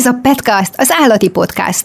Ez a Petcast, az állati podcast.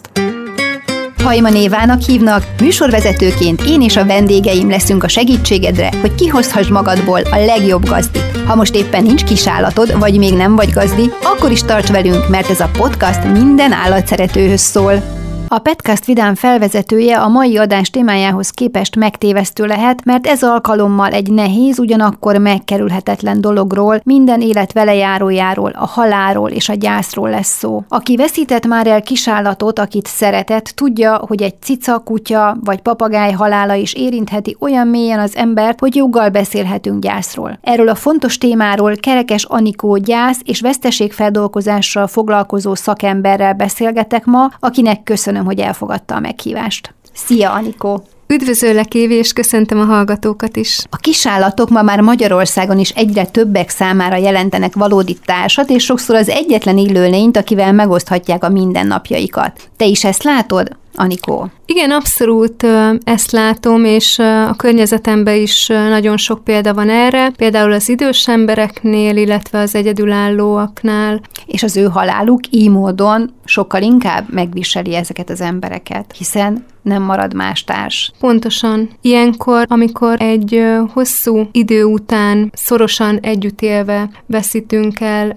Hajma Névának hívnak, műsorvezetőként én és a vendégeim leszünk a segítségedre, hogy kihozhass magadból a legjobb gazdit. Ha most éppen nincs kisállatod, vagy még nem vagy gazdi, akkor is tarts velünk, mert ez a podcast minden állatszeretőhöz szól. A Petcast vidám felvezetője a mai adás témájához képest megtévesztő lehet, mert ez alkalommal egy nehéz, ugyanakkor megkerülhetetlen dologról, minden élet velejárójáról, a halálról és a gyászról lesz szó. Aki veszített már el kisállatot, akit szeretett, tudja, hogy egy cica, kutya vagy papagáj halála is érintheti olyan mélyen az embert, hogy joggal beszélhetünk gyászról. Erről a fontos témáról Kerekes Anikó gyász és veszteségfeldolgozással foglalkozó szakemberrel beszélgetek ma, akinek köszönöm köszönöm, hogy elfogadta a meghívást. Szia, Anikó! Üdvözöllek, Évi, és köszöntöm a hallgatókat is. A kisállatok ma már Magyarországon is egyre többek számára jelentenek valódi társat, és sokszor az egyetlen élőlényt, akivel megoszthatják a mindennapjaikat. Te is ezt látod? Anikó? Igen, abszolút ezt látom, és a környezetemben is nagyon sok példa van erre, például az idős embereknél, illetve az egyedülállóaknál. És az ő haláluk így módon sokkal inkább megviseli ezeket az embereket, hiszen nem marad más társ. Pontosan. Ilyenkor, amikor egy hosszú idő után szorosan együtt élve veszítünk el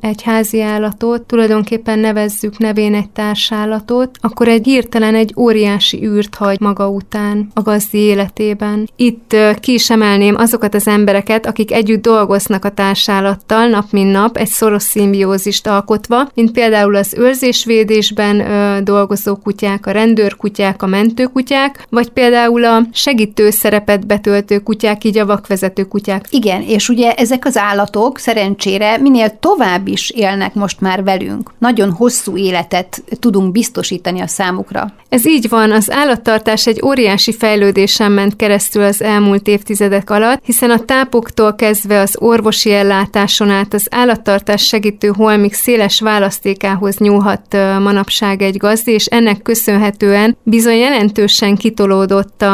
egy házi állatot, tulajdonképpen nevezzük nevén egy társállatot, akkor egy hirtelen egy óriási űrt hagy maga után a gazdi életében. Itt ki is emelném azokat az embereket, akik együtt dolgoznak a társállattal nap mint nap, egy szoros szimbiózist alkotva, mint például az őrzésvédésben dolgozó kutyák, a rendőrkutyák, a mentőkutyák, vagy például a segítő szerepet betöltő kutyák, így a vakvezető kutyák. Igen, és ugye ezek az állatok szerencsére minél tovább is élnek most már velünk. Nagyon hosszú életet tudunk biztosítani a számukra. Ez így van, az állattartás egy óriási fejlődésen ment keresztül az elmúlt évtizedek alatt, hiszen a tápoktól kezdve az orvosi ellátáson át az állattartás segítő holmik széles választékához nyúlhat manapság egy gazdi, és ennek köszönhetően bizony jelentősen kitolódott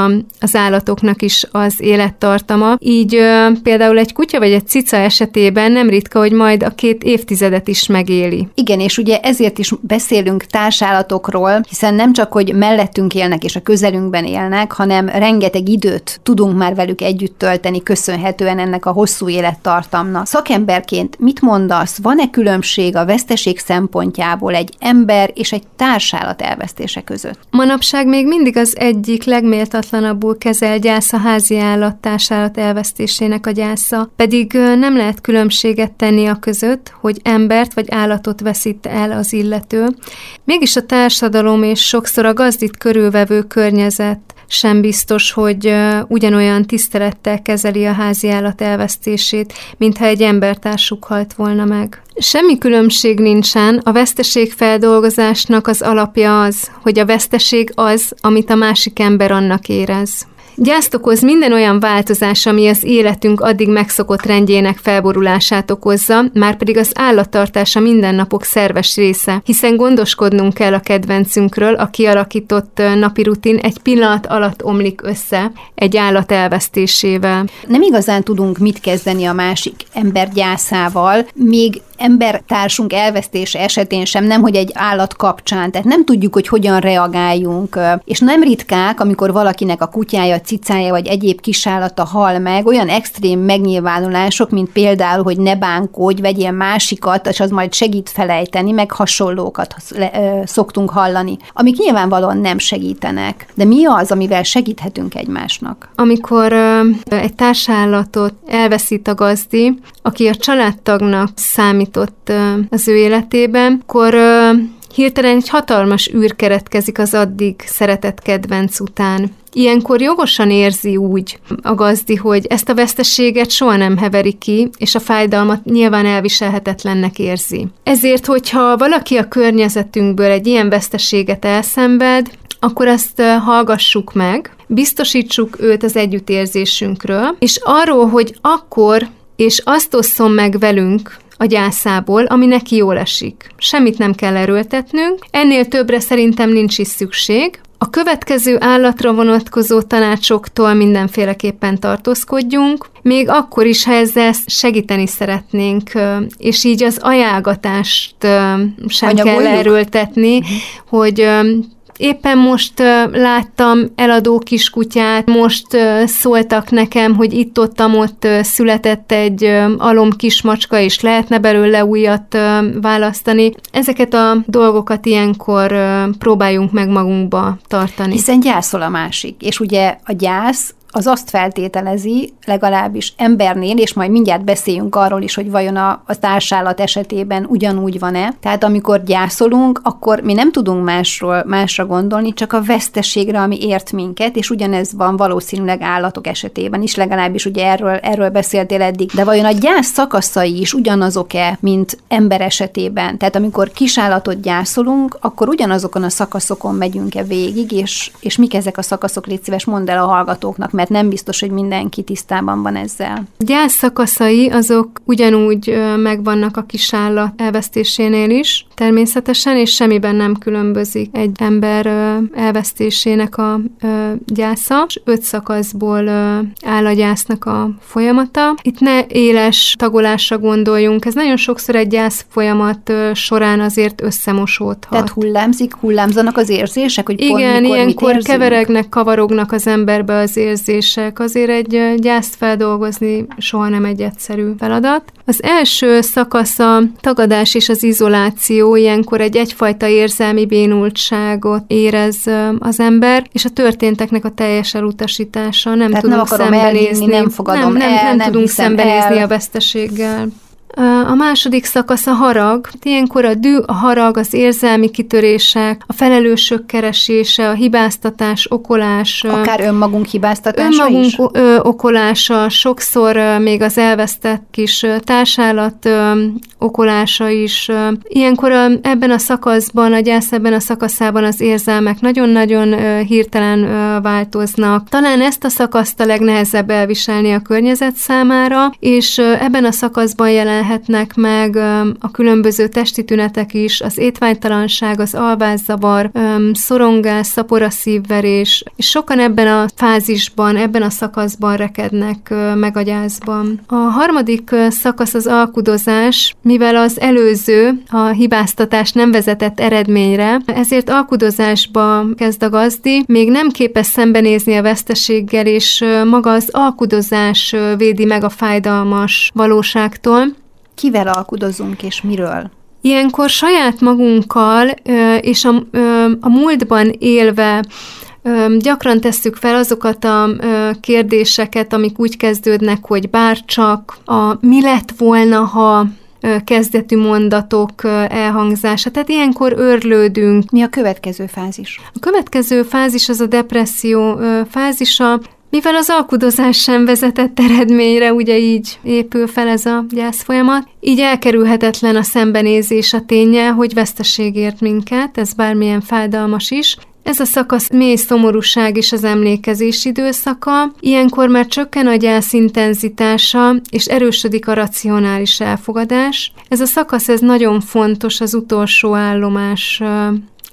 az állatoknak is az élettartama. Így például egy kutya vagy egy cica esetében nem ritka, hogy majd a két évtizedet is megéli. Igen, és ugye ezért is beszélünk társállatokról, hiszen nem csak, hogy mellettünk élnek és a közelünkben élnek, hanem rengeteg időt tudunk már velük együtt tölteni, köszönhetően ennek a hosszú élettartamnak. Szakemberként mit mondasz, van-e különbség a veszteség szempontjából egy ember és egy társállat elvesztése között? Manapság még mindig az egyik legméltatlanabbul kezel gyász a házi állat, társállat elvesztésének a gyásza, pedig nem lehet különbséget tenni a között, hogy embert vagy állatot veszít el az illető. Mégis a társadalom és sokszor a gazdit körülvevő környezet sem biztos, hogy ugyanolyan tisztelettel kezeli a házi állat elvesztését, mintha egy embertársuk halt volna meg. Semmi különbség nincsen, a veszteség feldolgozásnak az alapja az, hogy a veszteség az, amit a másik ember annak érez. Gyászt okoz minden olyan változás, ami az életünk addig megszokott rendjének felborulását okozza, már pedig az állattartás a mindennapok szerves része, hiszen gondoskodnunk kell a kedvencünkről, a kialakított napi rutin egy pillanat alatt omlik össze egy állat elvesztésével. Nem igazán tudunk mit kezdeni a másik ember gyászával, még embertársunk elvesztése esetén sem, nem hogy egy állat kapcsán, tehát nem tudjuk, hogy hogyan reagáljunk. És nem ritkák, amikor valakinek a kutyája, cicája vagy egyéb kisállata hal meg, olyan extrém megnyilvánulások, mint például, hogy ne bánkodj, vegyél másikat, és az majd segít felejteni, meg hasonlókat szoktunk hallani, amik nyilvánvalóan nem segítenek. De mi az, amivel segíthetünk egymásnak? Amikor egy társállatot elveszít a gazdi, aki a családtagnak számít, számított az ő életében, akkor hirtelen egy hatalmas űr keretkezik az addig szeretett kedvenc után. Ilyenkor jogosan érzi úgy a gazdi, hogy ezt a veszteséget soha nem heveri ki, és a fájdalmat nyilván elviselhetetlennek érzi. Ezért, hogyha valaki a környezetünkből egy ilyen veszteséget elszenved, akkor ezt hallgassuk meg, biztosítsuk őt az együttérzésünkről, és arról, hogy akkor és azt osszon meg velünk, a gyászából, ami neki jól esik. Semmit nem kell erőltetnünk, ennél többre szerintem nincs is szükség. A következő állatra vonatkozó tanácsoktól mindenféleképpen tartózkodjunk, még akkor is, ha ezzel segíteni szeretnénk, és így az ajánlgatást sem Anyagoljuk. kell erőltetni, uh-huh. hogy Éppen most láttam eladó kiskutyát, most szóltak nekem, hogy itt-ott ott született egy alom kismacska, és lehetne belőle újat választani. Ezeket a dolgokat ilyenkor próbáljunk meg magunkba tartani. Hiszen gyászol a másik, és ugye a gyász az azt feltételezi, legalábbis embernél, és majd mindjárt beszéljünk arról is, hogy vajon a, a társállat esetében ugyanúgy van-e. Tehát amikor gyászolunk, akkor mi nem tudunk másról, másra gondolni, csak a veszteségre, ami ért minket, és ugyanez van valószínűleg állatok esetében is, legalábbis ugye erről, erről beszéltél eddig. De vajon a gyász szakaszai is ugyanazok-e, mint ember esetében? Tehát amikor kisállatot gyászolunk, akkor ugyanazokon a szakaszokon megyünk-e végig, és, és mik ezek a szakaszok, légy szíves, mondd el a hallgatóknak, mert nem biztos, hogy mindenki tisztában van ezzel. Gyász szakaszai azok ugyanúgy megvannak a kisállat elvesztésénél is, természetesen, és semmiben nem különbözik egy ember elvesztésének a gyásza. Öt szakaszból áll a gyásznak a folyamata. Itt ne éles tagolásra gondoljunk, ez nagyon sokszor egy gyász folyamat során azért összemosódhat. Tehát hullámzik, hullámzanak az érzések, hogy Igen, pont mikor ilyenkor keveregnek, kavarognak az emberbe az érzések, érzések. Azért egy gyászt feldolgozni soha nem egy egyszerű feladat. Az első szakasz a tagadás és az izoláció, ilyenkor egy egyfajta érzelmi bénultságot érez az ember, és a történteknek a teljes elutasítása. Nem Tehát tudunk nem szembenézni. Elhinni, nem fogadom nem, nem, el, nem, nem tudunk szembenézni el. a veszteséggel. A második szakasz a harag. Ilyenkor a dű, a harag, az érzelmi kitörések, a felelősök keresése, a hibáztatás, okolás. Akár önmagunk hibáztatása önmagunk is? okolása, sokszor még az elvesztett kis társállat okolása is. Ilyenkor ebben a szakaszban, a gyász ebben a szakaszában az érzelmek nagyon-nagyon hirtelen változnak. Talán ezt a szakaszt a legnehezebb elviselni a környezet számára, és ebben a szakaszban jelen jelenhetnek meg a különböző testi tünetek is, az étvágytalanság, az alvászavar, szorongás, szapora szívverés, és sokan ebben a fázisban, ebben a szakaszban rekednek meg a gyászban. A harmadik szakasz az alkudozás, mivel az előző, a hibáztatás nem vezetett eredményre, ezért alkudozásba kezd a gazdi, még nem képes szembenézni a veszteséggel, és maga az alkudozás védi meg a fájdalmas valóságtól. Kivel alkudozunk és miről? Ilyenkor saját magunkkal és a, a múltban élve gyakran tesszük fel azokat a kérdéseket, amik úgy kezdődnek, hogy bárcsak a mi lett volna, ha kezdetű mondatok elhangzása. Tehát ilyenkor örlődünk. Mi a következő fázis? A következő fázis az a depresszió fázisa. Mivel az alkudozás sem vezetett eredményre, ugye így épül fel ez a gyász folyamat, így elkerülhetetlen a szembenézés a ténye, hogy veszteség ért minket, ez bármilyen fájdalmas is, ez a szakasz mély szomorúság és az emlékezés időszaka, ilyenkor már csökken a gyász intenzitása, és erősödik a racionális elfogadás. Ez a szakasz ez nagyon fontos az utolsó állomás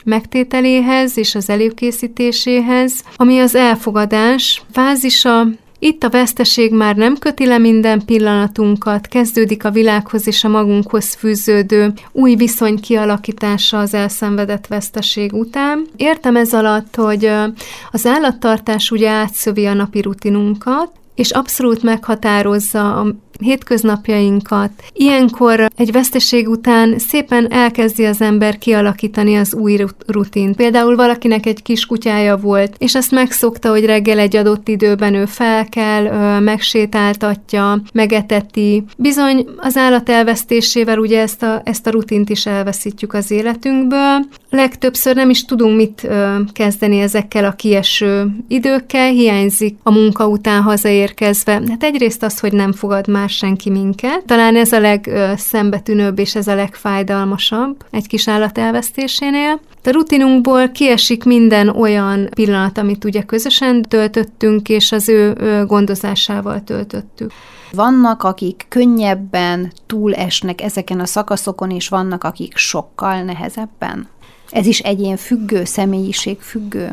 megtételéhez és az előkészítéséhez, ami az elfogadás fázisa, itt a veszteség már nem köti le minden pillanatunkat, kezdődik a világhoz és a magunkhoz fűződő új viszony kialakítása az elszenvedett veszteség után. Értem ez alatt, hogy az állattartás ugye átszövi a napi rutinunkat, és abszolút meghatározza a hétköznapjainkat. Ilyenkor egy veszteség után szépen elkezdi az ember kialakítani az új rutint. Például valakinek egy kis kutyája volt, és azt megszokta, hogy reggel egy adott időben ő fel kell, megsétáltatja, megeteti. Bizony az állat elvesztésével ugye ezt a, ezt a rutint is elveszítjük az életünkből. Legtöbbször nem is tudunk mit kezdeni ezekkel a kieső időkkel, hiányzik a munka után hazaérkezve. Hát egyrészt az, hogy nem fogad már senki minket. Talán ez a legszembetűnőbb és ez a legfájdalmasabb egy kis állat elvesztésénél. A rutinunkból kiesik minden olyan pillanat, amit ugye közösen töltöttünk, és az ő gondozásával töltöttük. Vannak, akik könnyebben túlesnek ezeken a szakaszokon, és vannak, akik sokkal nehezebben. Ez is egyén függő, személyiség függő.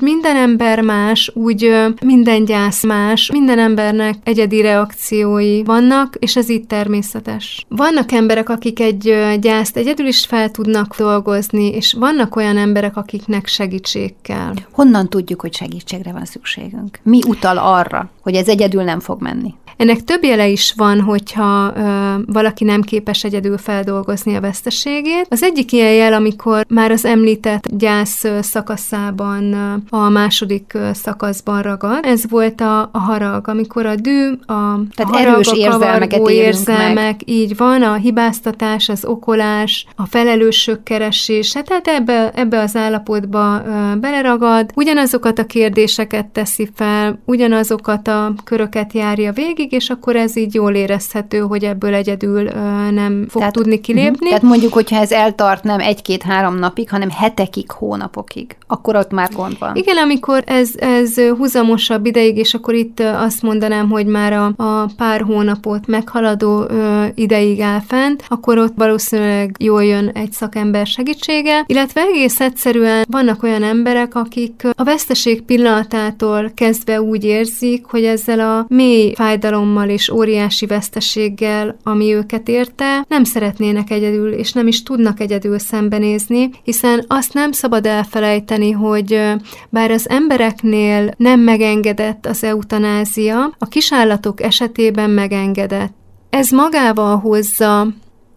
Minden ember más, úgy minden gyász más, minden embernek egyedi reakciói vannak, és ez így természetes. Vannak emberek, akik egy gyászt egyedül is fel tudnak dolgozni, és vannak olyan emberek, akiknek segítség kell. Honnan tudjuk, hogy segítségre van szükségünk? Mi utal arra, hogy ez egyedül nem fog menni? Ennek több jele is van, hogyha ö, valaki nem képes egyedül feldolgozni a veszteségét. Az egyik ilyen jel, amikor már az említett gyász szakaszában, a második szakaszban ragad. Ez volt a, a harag, amikor a dű, a, Tehát a erős érzelmeket érzelmek, meg. így van, a hibáztatás, az okolás, a felelősök keresése, tehát ebbe, ebbe az állapotba ö, beleragad, ugyanazokat a kérdéseket teszi fel, ugyanazokat a köröket járja végig, végig, és akkor ez így jól érezhető, hogy ebből egyedül nem fog tehát, tudni kilépni. Tehát mondjuk, hogyha ez eltart nem egy-két-három napig, hanem hetekig, hónapokig, akkor ott már gond van. Igen, amikor ez, ez húzamosabb ideig, és akkor itt azt mondanám, hogy már a, a pár hónapot meghaladó ö, ideig áll fent, akkor ott valószínűleg jól jön egy szakember segítsége, illetve egész egyszerűen vannak olyan emberek, akik a veszteség pillanatától kezdve úgy érzik, hogy ezzel a mély fájdalom fájdalommal és óriási veszteséggel, ami őket érte, nem szeretnének egyedül, és nem is tudnak egyedül szembenézni, hiszen azt nem szabad elfelejteni, hogy bár az embereknél nem megengedett az eutanázia, a kisállatok esetében megengedett. Ez magával hozza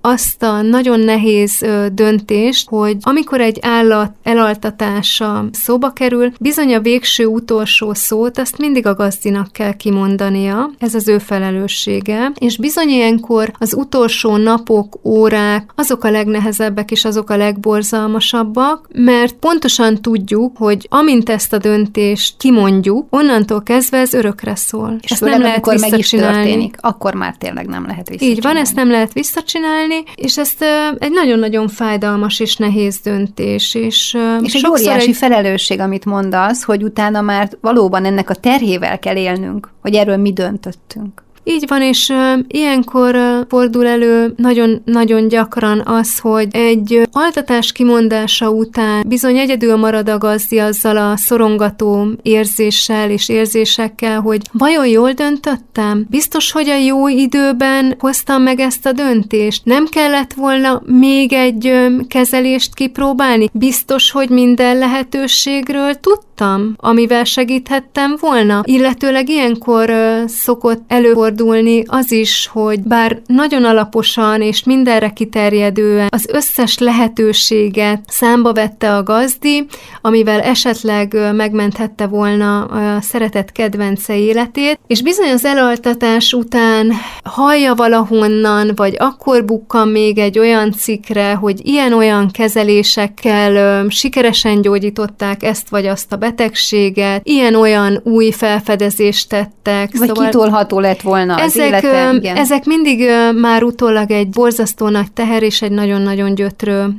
azt a nagyon nehéz döntést, hogy amikor egy állat elaltatása szóba kerül, bizony a végső utolsó szót azt mindig a gazdinak kell kimondania, ez az ő felelőssége, és bizony ilyenkor az utolsó napok, órák, azok a legnehezebbek és azok a legborzalmasabbak, mert pontosan tudjuk, hogy amint ezt a döntést kimondjuk, onnantól kezdve ez örökre szól. És ezt nem lehet visszacsinálni. Meg is történik, akkor már tényleg nem lehet visszacsinálni. Így van, ezt nem lehet visszacsinálni, csinálni, és ezt egy nagyon-nagyon fájdalmas és nehéz döntés. És, és egy óriási egy... felelősség, amit mondasz, hogy utána már valóban ennek a terhével kell élnünk, hogy erről mi döntöttünk. Így van, és ilyenkor fordul elő nagyon-nagyon gyakran az, hogy egy altatás kimondása után bizony egyedül marad a gazdi azzal a szorongató érzéssel és érzésekkel, hogy vajon jól döntöttem? Biztos, hogy a jó időben hoztam meg ezt a döntést? Nem kellett volna még egy kezelést kipróbálni? Biztos, hogy minden lehetőségről tudtam, amivel segíthettem volna? Illetőleg ilyenkor szokott előfordulni előfordulni az is, hogy bár nagyon alaposan és mindenre kiterjedően az összes lehetőséget számba vette a gazdi, amivel esetleg megmenthette volna a szeretett kedvence életét, és bizony az elaltatás után hallja valahonnan, vagy akkor bukkan még egy olyan cikkre, hogy ilyen-olyan kezelésekkel sikeresen gyógyították ezt vagy azt a betegséget, ilyen-olyan új felfedezést tettek. Vagy szóval kitolható lett volna volna ezek, az élete. Igen. Ezek mindig már utólag egy borzasztó nagy teher és egy nagyon-nagyon gyötrő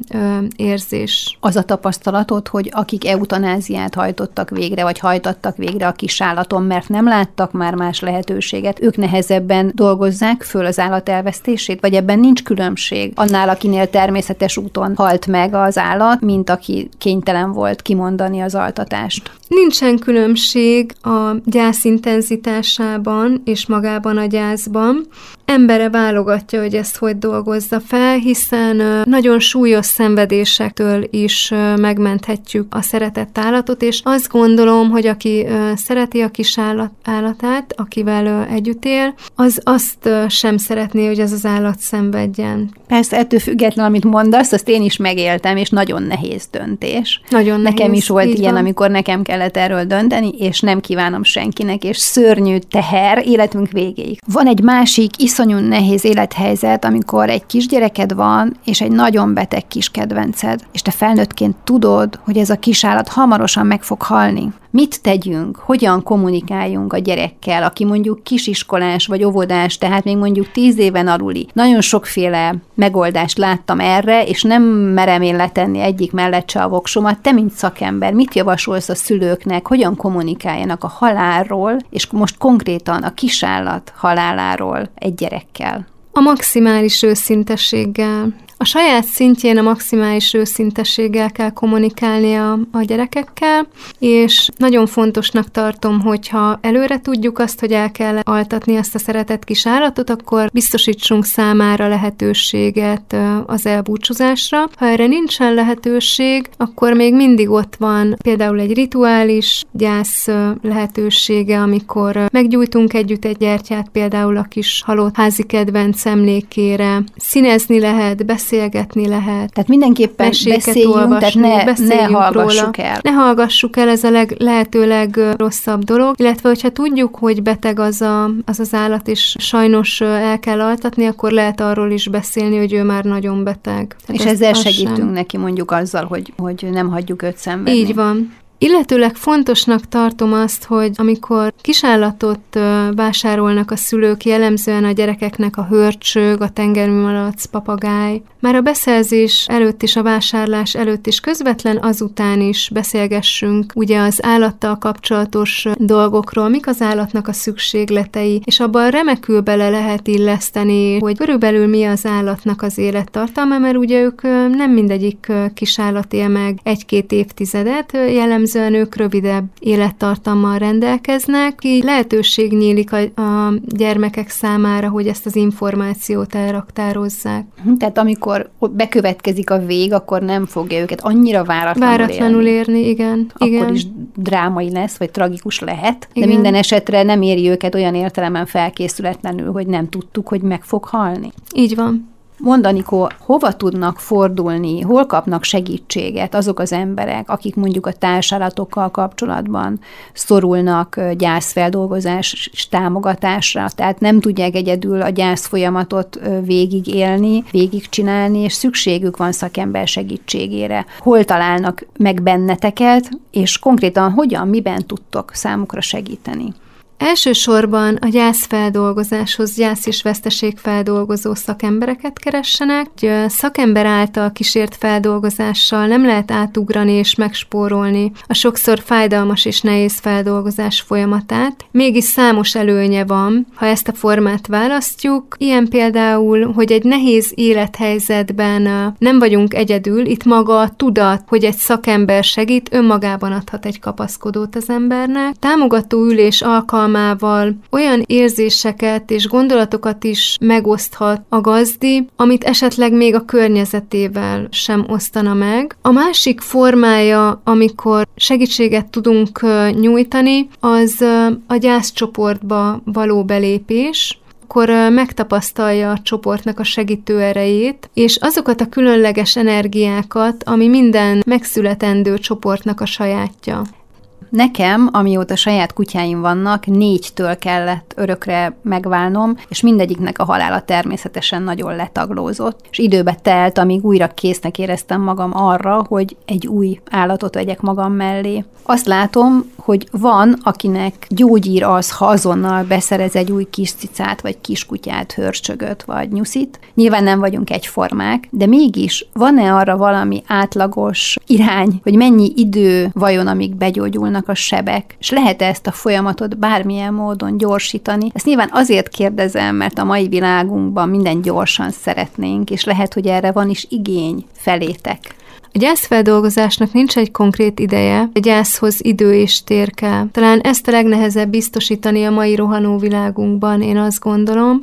érzés. Az a tapasztalatod, hogy akik eutanáziát hajtottak végre, vagy hajtattak végre a kisállaton, mert nem láttak már más lehetőséget, ők nehezebben dolgozzák föl az állat elvesztését, vagy ebben nincs különbség annál, akinél természetes úton halt meg az állat, mint aki kénytelen volt kimondani az altatást. Nincsen különbség a gyász intenzitásában és magában a gyászban. Embere válogatja, hogy ezt hogy dolgozza fel, hiszen nagyon súlyos szenvedésektől is megmenthetjük a szeretett állatot, és azt gondolom, hogy aki szereti a kis állat, állatát, akivel együtt él, az azt sem szeretné, hogy ez az állat szenvedjen. Persze, ettől függetlenül, amit mondasz, azt én is megéltem, és nagyon nehéz döntés. Nagyon Nekem nehéz, is volt ilyen, van. amikor nekem kellett erről dönteni, és nem kívánom senkinek, és szörnyű teher életünk végéig. Van egy másik iszonyú nehéz élethelyzet, amikor egy kisgyereked van, és egy nagyon beteg kis kedvenced, és te felnőttként tudod, hogy ez a kisállat hamarosan meg fog halni. Mit tegyünk, hogyan kommunikáljunk a gyerekkel, aki mondjuk kisiskolás vagy óvodás, tehát még mondjuk tíz éven aluli. Nagyon sokféle megoldást láttam erre, és nem merem én letenni egyik mellett se a voksomat. Te, mint szakember, mit javasolsz a szülőknek, hogyan kommunikáljanak a halálról, és most konkrétan a kisállat haláláról egy gyerekkel? A maximális őszintességgel, A saját szintjén a maximális őszintességgel kell kommunikálni a, a gyerekekkel, és nagyon fontosnak tartom, hogyha előre tudjuk azt, hogy el kell altatni azt a szeretett kis állatot, akkor biztosítsunk számára lehetőséget az elbúcsúzásra. Ha erre nincsen lehetőség, akkor még mindig ott van például egy rituális gyász lehetősége, amikor meggyújtunk együtt egy gyertyát, például a kis halott házi kedvenc emlékére. Színezni lehet, beszélgetni lehet. Tehát mindenképpen beszéljünk, olvasni, tehát ne, ne hallgassuk róla. el. Ne hallgassuk el, ez a leg, lehető legrosszabb dolog, illetve hogyha tudjuk, hogy beteg az, a, az az állat, és sajnos el kell altatni, akkor lehet arról is beszélni, hogy ő már nagyon beteg. Tehát és ezzel segítünk sem. neki mondjuk azzal, hogy, hogy nem hagyjuk őt szenvedni. Így van. Illetőleg fontosnak tartom azt, hogy amikor kisállatot vásárolnak a szülők, jellemzően a gyerekeknek a hörcsög, a tengermalac, papagáj, már a beszerzés előtt is, a vásárlás előtt is, közvetlen azután is beszélgessünk ugye az állattal kapcsolatos dolgokról, mik az állatnak a szükségletei, és abban remekül bele lehet illeszteni, hogy körülbelül mi az állatnak az élettartalma, mert ugye ők nem mindegyik kisállat él meg egy-két évtizedet, jellemzően jellemzően ők rövidebb élettartammal rendelkeznek, így lehetőség nyílik a, a gyermekek számára, hogy ezt az információt elraktározzák. Hm, tehát amikor bekövetkezik a vég, akkor nem fogja őket annyira váratlanul, váratlanul érni. érni. igen. Akkor igen. is drámai lesz, vagy tragikus lehet, igen. de minden esetre nem éri őket olyan értelemben felkészületlenül, hogy nem tudtuk, hogy meg fog halni. Így van. Mondanikó, hova tudnak fordulni, hol kapnak segítséget azok az emberek, akik mondjuk a társálatokkal kapcsolatban szorulnak gyászfeldolgozás támogatásra, tehát nem tudják egyedül a gyász folyamatot végigélni, végigcsinálni, és szükségük van szakember segítségére. Hol találnak meg benneteket, és konkrétan hogyan, miben tudtok számukra segíteni? Elsősorban a gyászfeldolgozáshoz gyász és veszteségfeldolgozó szakembereket keressenek. Egy szakember által kísért feldolgozással nem lehet átugrani és megspórolni a sokszor fájdalmas és nehéz feldolgozás folyamatát. Mégis számos előnye van, ha ezt a formát választjuk. Ilyen például, hogy egy nehéz élethelyzetben nem vagyunk egyedül, itt maga a tudat, hogy egy szakember segít, önmagában adhat egy kapaszkodót az embernek. Támogató ülés alkalmával alkalmával olyan érzéseket és gondolatokat is megoszthat a gazdi, amit esetleg még a környezetével sem osztana meg. A másik formája, amikor segítséget tudunk nyújtani, az a gyászcsoportba való belépés, akkor megtapasztalja a csoportnak a segítő erejét, és azokat a különleges energiákat, ami minden megszületendő csoportnak a sajátja. Nekem, amióta saját kutyáim vannak, négytől kellett örökre megválnom, és mindegyiknek a halála természetesen nagyon letaglózott. És időbe telt, amíg újra késznek éreztem magam arra, hogy egy új állatot vegyek magam mellé. Azt látom, hogy van, akinek gyógyír az, ha azonnal beszerez egy új kis cicát, vagy kiskutyát, hörcsögöt, vagy nyuszit. Nyilván nem vagyunk egyformák, de mégis van-e arra valami átlagos irány, hogy mennyi idő vajon, amíg begyógyulnak a sebek, és lehet -e ezt a folyamatot bármilyen módon gyorsítani? Ezt nyilván azért kérdezem, mert a mai világunkban minden gyorsan szeretnénk, és lehet, hogy erre van is igény felétek. A gyászfeldolgozásnak nincs egy konkrét ideje, a gyászhoz idő és tér kell. Talán ezt a legnehezebb biztosítani a mai rohanó világunkban, én azt gondolom.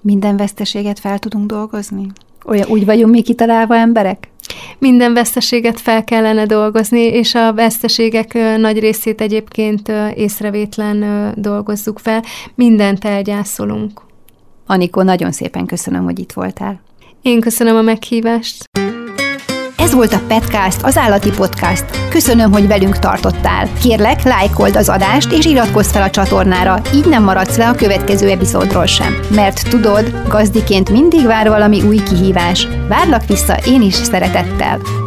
Minden veszteséget fel tudunk dolgozni? Olyan, úgy vagyunk mi kitalálva emberek? Minden veszteséget fel kellene dolgozni, és a veszteségek nagy részét egyébként észrevétlen dolgozzuk fel. Mindent elgyászolunk. Anikó, nagyon szépen köszönöm, hogy itt voltál. Én köszönöm a meghívást. Volt a Petcast, az állati podcast. Köszönöm, hogy velünk tartottál. Kérlek, lájkold az adást és iratkozz fel a csatornára, így nem maradsz le a következő epizódról sem. Mert tudod, gazdiként mindig vár valami új kihívás. Várlak vissza én is szeretettel.